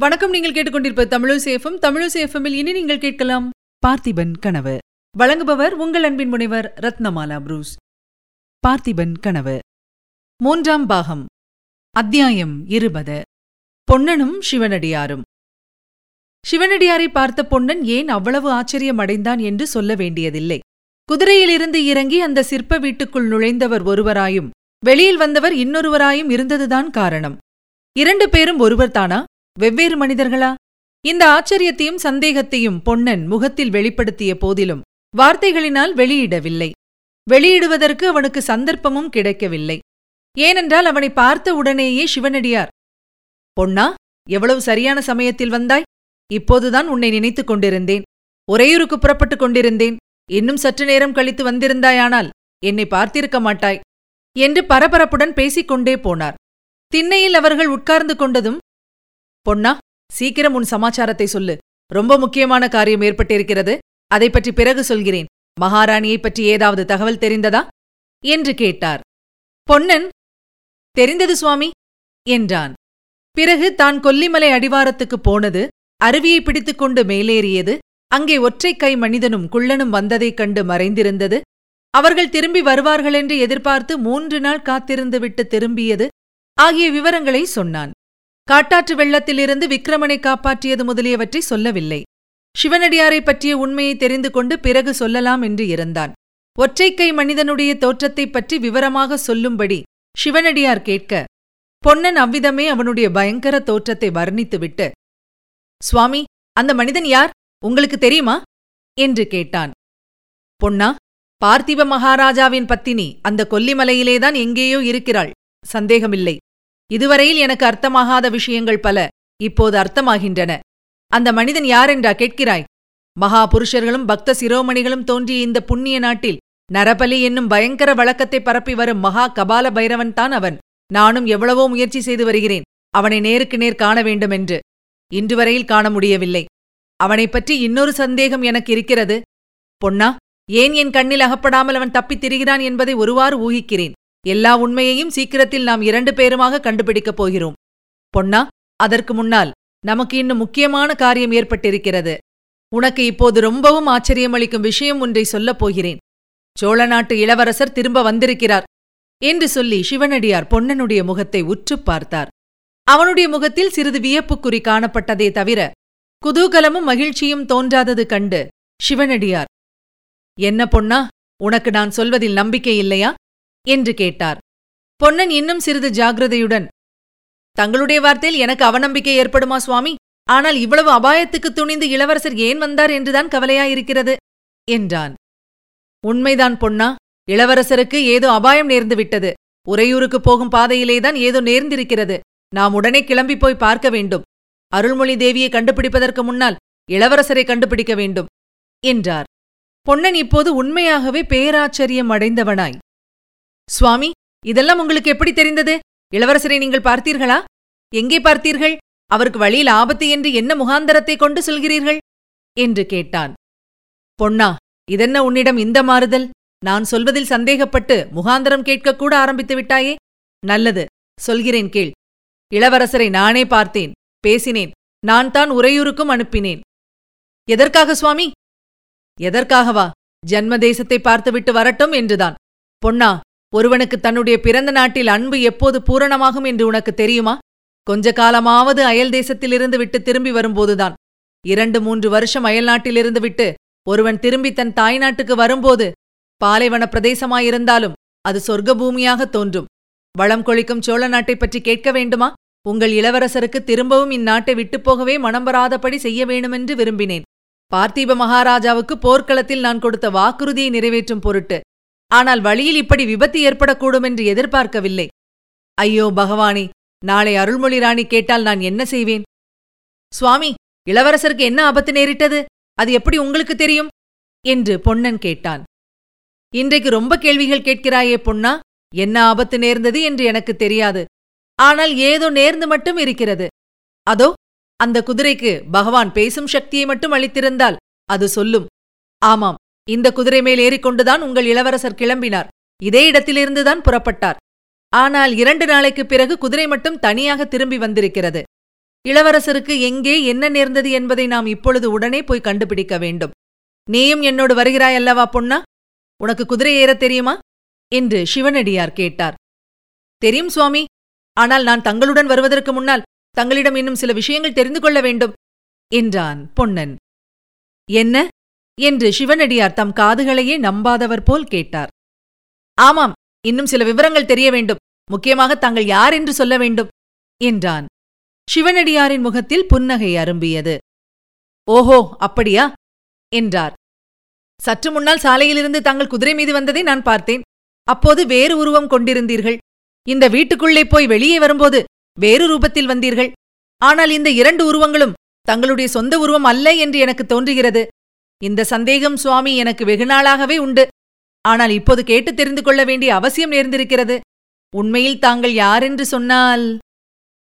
வணக்கம் நீங்கள் கேட்டுக்கொண்டிருப்பது தமிழசேஃபம் தமிழசேஃபமில் இனி நீங்கள் கேட்கலாம் பார்த்திபன் கனவு. வழங்குபவர் உங்கள் அன்பின் முனைவர் ரத்னமாலா புரூஸ். பார்த்திபன் கனவு. மூன்றாம் பாகம். அத்தியாயம் இருபது. பொன்னனும் சிவனடியாரும். சிவனடியாரை பார்த்த பொன்னன் ஏன் அவ்வளவு ஆச்சரியம் அடைந்தான் என்று சொல்ல வேண்டியதில்லை. குதிரையிலிருந்து இறங்கி அந்த சிற்ப வீட்டுக்குள் நுழைந்தவர் ஒருவராயும் வெளியில் வந்தவர் இன்னொருவராயும் இருந்ததுதான் காரணம். இரண்டு பேரும் ஒருவர்தானா? வெவ்வேறு மனிதர்களா? இந்த ஆச்சரியத்தையும் சந்தேகத்தையும் பொன்னன் முகத்தில் வெளிப்படுத்திய போதிலும் வார்த்தைகளினால் வெளியிடவில்லை. வெளியிடுவதற்கு அவனுக்கு சந்தர்ப்பமும் கிடைக்கவில்லை. ஏனென்றால் அவனை பார்த்த உடனேயே சிவனடியார் பொன்னா எவ்வளவு சரியான சமயத்தில் வந்தாய்? இப்போதுதான் உன்னை நினைத்துக் கொண்டிருந்தேன். உறையூருக்கு புறப்பட்டுக் கொண்டிருந்தேன். இன்னும் சற்று நேரம் கழித்து வந்திருந்தாயானால் என்னை பார்த்திருக்க மாட்டாய் என்று பரபரப்புடன் பேசிக்கொண்டே போனார். திண்ணையில் அவர்கள் உட்கார்ந்து கொண்டதும் பொன்னா சீக்கிரம் உன் சமாச்சாரத்தை சொல்லு. ரொம்ப முக்கியமான காரியம் ஏற்பட்டிருக்கிறது. அதை பற்றி பிறகு சொல்கிறேன். மகாராணியைப் பற்றி ஏதாவது தகவல் தெரிந்ததா? என்று கேட்டார். பொன்னன் தெரிந்தது சுவாமி என்றான். பிறகு தான் கொல்லிமலை அடிவாரத்துக்குப் போனது அருவியை பிடித்துக்கொண்டு மேலேறியது அங்கே ஒற்றைக் கை மனிதனும் குள்ளனும் வந்ததைக் கண்டு மறைந்திருந்தது. அவர்கள் திரும்பி வருவார்களென்று எதிர்பார்த்து மூன்று நாள் காத்திருந்துவிட்டு திரும்பியது. ஆகிய விவரங்களை சொன்னான். காட்டாற்று வெள்ளத்திலிருந்து விக்ரமனை காப்பாற்றியது முதலியவற்றை சொல்லவில்லை. சிவனடியாரைப் பற்றிய உண்மையை தெரிந்து கொண்டு பிறகு சொல்லலாம் என்று இருந்தான். ஒற்றைக்கை மனிதனுடைய தோற்றத்தைப் பற்றி விவரமாக சொல்லும்படி சிவனடியார் கேட்க பொன்னன் அவ்விதமே அவனுடைய பயங்கர தோற்றத்தை வர்ணித்துவிட்டு சுவாமி அந்த மனிதன் யார்? உங்களுக்கு தெரியுமா? என்று கேட்டான். பொன்னா பார்த்திப மகாராஜாவின் பத்தினி அந்த கொல்லிமலையிலேதான் எங்கேயோ இருக்கிறாள். சந்தேகமில்லை. இதுவரையில் எனக்கு அர்த்தமாகாத விஷயங்கள் பல இப்போது அர்த்தமாகின்றன. அந்த மனிதன் யாரென்றா கேட்கிறாய்? மகா புருஷர்களும் பக்த சிரோமணிகளும் தோன்றிய இந்த புண்ணிய நாட்டில் நரபலி என்னும் பயங்கர வழக்கத்தை பரப்பி வரும் மகா கபால பைரவன்தான் அவன். நானும் எவ்வளவோ முயற்சி செய்து வருகிறேன். அவனை நேருக்கு நேர் காண வேண்டுமென்று இன்று வரையில் காண முடியவில்லை. அவனைப் பற்றி இன்னொரு சந்தேகம் எனக்கு இருக்கிறது. பொன்னா ஏன் என் கண்ணில் அகப்படாமல் அவன் தப்பித் திரிகிறான் என்பதை ஒருவாறு ஊகிக்கிறேன். எல்லா உண்மையையும் சீக்கிரத்தில் நாம் இரண்டு பேருமாக கண்டுபிடிக்கப் போகிறோம். பொன்னா அதற்கு முன்னால் நமக்கு இன்னும் முக்கியமான காரியம் ஏற்பட்டிருக்கிறது. உனக்கு இப்போது ரொம்பவும் ஆச்சரியமளிக்கும் விஷயம் ஒன்றை சொல்லப் போகிறேன். சோழ நாட்டு இளவரசர் திரும்ப வந்திருக்கிறார் என்று சொல்லி சிவனடியார் பொன்னனுடைய முகத்தை உற்றுப் பார்த்தார். அவனுடைய முகத்தில் சிறிது வியப்புக்குறி காணப்பட்டதே தவிர குதூகலமும் மகிழ்ச்சியும் தோன்றாதது கண்டு சிவனடியார் என்ன பொன்னா உனக்கு நான் சொல்வதில் நம்பிக்கை இல்லையா? என்று கேட்டார். பொன்னன் இன்னும் சிறிது ஜாகிரதையுடன் தங்களுடைய வார்த்தையில் எனக்கு அவநம்பிக்கை ஏற்படுமா சுவாமி? ஆனால் இவ்வளவு அபாயத்துக்கு துணிந்து இளவரசர் ஏன் வந்தார் என்றுதான் கவலையாயிருக்கிறது என்றான். உண்மைதான் பொன்னா இளவரசருக்கு ஏதோ அபாயம் நேர்ந்து விட்டது. உறையூருக்கு போகும் பாதையிலேதான் ஏதோ நேர்ந்திருக்கிறது. நாம் உடனே கிளம்பி போய் பார்க்க வேண்டும். அருள்மொழி தேவியை கண்டுபிடிப்பதற்கு முன்னால் இளவரசரை கண்டுபிடிக்க வேண்டும் என்றார். பொன்னன் இப்போது உண்மையாகவே பேராச்சரியம் அடைந்தவனாய். சுவாமி இதெல்லாம் உங்களுக்கு எப்படி தெரிந்தது? இளவரசரை நீங்கள் பார்த்தீர்களா? எங்கே பார்த்தீர்கள்? அவருக்கு வழியில் ஆபத்து என்று என்ன முகாந்தரத்தை கொண்டு சொல்கிறீர்கள்? என்று கேட்டான். பொன்னா இதென்ன உன்னிடம் இந்த மாறுதல்? நான் சொல்வதில் சந்தேகப்பட்டு முகாந்தரம் கேட்கக்கூட ஆரம்பித்து விட்டாயே? நல்லது சொல்கிறேன் கேள். இளவரசரை நானே பார்த்தேன் பேசினேன் நான் தான் உறையூருக்கும் அனுப்பினேன். எதற்காக சுவாமி? எதற்காகவா? ஜன்மதேசத்தை பார்த்துவிட்டு வரட்டும் என்றுதான். பொன்னா ஒருவனுக்கு தன்னுடைய பிறந்த நாட்டில் அன்பு எப்போது பூரணமாகும் என்று உனக்கு தெரியுமா? கொஞ்ச காலமாவது அயல் தேசத்திலிருந்து விட்டு திரும்பி வரும்போதுதான். இரண்டு மூன்று வருஷம் அயல் நாட்டிலிருந்து விட்டு ஒருவன் திரும்பி தன் தாய்நாட்டுக்கு வரும்போது பாலைவன பிரதேசமாயிருந்தாலும் அது சொர்க்க பூமியாக தோன்றும். வளம் கொழிக்கும் சோழ நாட்டைப் பற்றி கேட்க வேண்டுமா? உங்கள் இளவரசருக்கு திரும்பவும் இந்நாட்டை விட்டுப்போகவே மனம் வராதபடி செய்ய வேணுமென்று விரும்பினேன். பார்த்திப மகாராஜாவுக்கு போர்க்களத்தில் நான் கொடுத்த வாக்குறுதியை நிறைவேற்றும் பொருட்டு ஆனால் வழியில் இப்படி விபத்து ஏற்படக்கூடும் என்று எதிர்பார்க்கவில்லை. ஐயோ பகவானே நாளை அருள்மொழி ராணி கேட்டால் நான் என்ன செய்வேன்? சுவாமி இளவரசருக்கு என்ன ஆபத்து நேரிட்டது? அது எப்படி உங்களுக்கு தெரியும்? என்று பொன்னன் கேட்டான். இன்றைக்கு ரொம்ப கேள்விகள் கேட்கிறாயே பொன்னா என்ன ஆபத்து நேர்ந்தது என்று எனக்கு தெரியாது. ஆனால் ஏதோ நேர்ந்து மட்டும் இருக்கிறது. அதோ அந்த குதிரைக்கு பகவான் பேசும் சக்தியை மட்டும் அளித்திருந்தால் அது சொல்லும். ஆமாம் இந்த குதிரை மேல் ஏறிக்கொண்டுதான் உங்கள் இளவரசர் கிளம்பினார். இதே இடத்திலிருந்துதான் புறப்பட்டார். ஆனால் இரண்டு நாளைக்குப் பிறகு குதிரை மட்டும் தனியாக திரும்பி வந்திருக்கிறது. இளவரசருக்கு எங்கே என்ன நேர்ந்தது என்பதை நாம் இப்பொழுது உடனே போய் கண்டுபிடிக்க வேண்டும். நீயும் என்னோடு வருகிறாய் அல்லவா பொன்னா? உனக்கு குதிரை ஏறத் தெரியுமா? என்று சிவனடியார் கேட்டார். தெரியும் சுவாமி. ஆனால் நான் தங்களுடன் வருவதற்கு முன்னால் தங்களிடம் இன்னும் சில விஷயங்கள் தெரிந்து கொள்ள வேண்டும் என்றான் பொன்னன். என்ன? என்று சிவனடியார் தம் காதுகளையே நம்பாதவர் போல் கேட்டார். ஆமாம் இன்னும் சில விவரங்கள் தெரிய வேண்டும். முக்கியமாக தாங்கள் யார் என்று சொல்ல வேண்டும்? என்றான். சிவனடியாரின் முகத்தில் புன்னகை அரும்பியது. ஓஹோ அப்படியா? என்றார். சற்று முன்னால் சாலையிலிருந்து தாங்கள் குதிரை மீது வந்ததை நான் பார்த்தேன். அப்போது வேறு உருவம் கொண்டிருந்தீர்கள். இந்த வீட்டுக்குள்ளே போய் வெளியே வரும்போது வேறு ரூபத்தில் வந்தீர்கள். ஆனால் இந்த இரண்டு உருவங்களும் தங்களுடைய சொந்த உருவம் அல்ல என்று எனக்கு தோன்றுகிறது. இந்த சந்தேகம் சுவாமி எனக்கு வெகுநாளாகவே உண்டு. ஆனால் இப்போது கேட்டு தெரிந்து கொள்ள வேண்டிய அவசியம் நேர்ந்திருக்கிறது. உண்மையில் தாங்கள் யாரென்று சொன்னால்?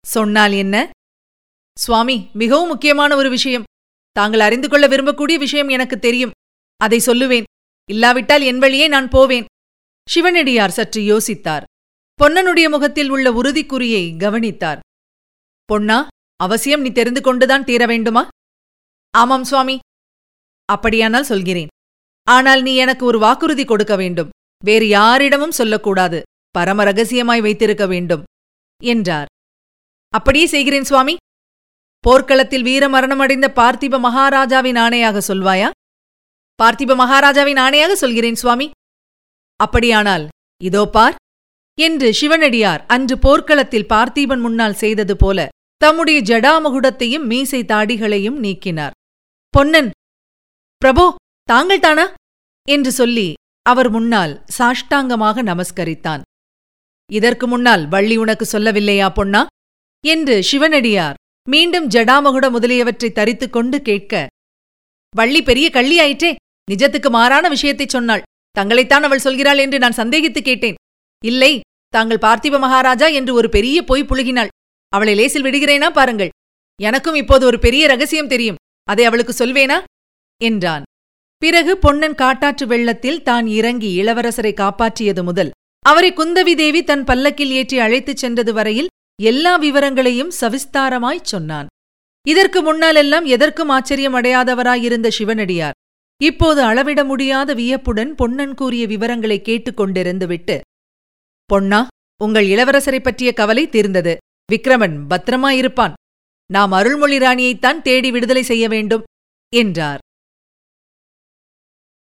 சொன்னால் என்ன? சுவாமி மிகவும் முக்கியமான ஒரு விஷயம். தாங்கள் அறிந்து கொள்ள விரும்பக்கூடிய விஷயம் எனக்கு தெரியும். அதை சொல்லுவேன். இல்லாவிட்டால் என் வழியே நான் போவேன். சிவனடியார் சற்று யோசித்தார். பொன்னனுடைய முகத்தில் உள்ள உறுதிக்குறியை கவனித்தார். பொன்னா அவசியம் நீ தெரிந்து கொண்டுதான் தீர வேண்டுமா? ஆமாம் சுவாமி. அப்படியானால் சொல்கிறேன். ஆனால் நீ எனக்கு ஒரு வாக்குறுதி கொடுக்க வேண்டும். வேறு யாரிடமும் சொல்லக்கூடாது. பரம ரகசியமாய் வைத்திருக்க வேண்டும். என்றார். அப்படியே செய்கிறேன் சுவாமி. போர்க்களத்தில் வீரமரணமடைந்த பார்த்திப மகாராஜாவின் ஆணையாக சொல்வாயா? பார்த்திப மகாராஜாவின் ஆணையாக சொல்கிறேன் சுவாமி. அப்படியானால் இதோ பார். என்று சிவனடியார் அன்று போர்க்களத்தில் பார்த்திபன் முன்னால் செய்தது போல தம்முடைய ஜடாமுகுடத்தையும் மீசை தாடிகளையும் நீக்கினார். பொன்னன் பிரபோ தாங்கள் தானா? என்று சொல்லி அவர் முன்னால் சாஷ்டாங்கமாக நமஸ்கரித்தான். இதற்கு முன்னால் வள்ளி உனக்கு சொல்லவில்லையா பொன்னா? என்று சிவனடியார் மீண்டும் ஜடாமகுட முதலியவற்றை தரித்துக் கொண்டு கேட்க வள்ளி பெரிய கள்ளியாயிற்றே நிஜத்துக்கு மாறான விஷயத்தைச் சொன்னாள். தங்களைத்தான் அவள் சொல்கிறாள் என்று நான் சந்தேகித்து கேட்டேன். இல்லை தாங்கள் பார்த்திப மகாராஜா என்று ஒரு பெரிய பொய் புழுகினாள். அவளை லேசில் விடுகிறேனா பாருங்கள். எனக்கும் இப்போது ஒரு பெரிய ரகசியம் தெரியும். அதை அவளுக்கு சொல்வேனா? என்றான். பிறகு பொன்னன் காட்டாற்று வெள்ளத்தில் தான் இறங்கி இளவரசரை காப்பாற்றியது முதல். அவரை குந்தவி தேவி தன் பல்லக்கில் ஏற்றி அழைத்துச் சென்றது வரையில் எல்லா விவரங்களையும் சவிஸ்தாரமாய்ச் சொன்னான். இதற்கு முன்னாலெல்லாம் எதற்கும் ஆச்சரியம் அடையாதவராயிருந்த சிவனடியார். இப்போது அளவிட முடியாத வியப்புடன் பொன்னன் கூறிய விவரங்களை கேட்டுக்கொண்டிருந்துவிட்டு பொன்னா உங்கள் இளவரசரை பற்றிய கவலை தீர்ந்தது. விக்ரமன் பத்திரமாயிருப்பான். நாம் அருள்மொழி ராணியைத்தான் தேடி விடுதலை செய்ய வேண்டும் என்றார்.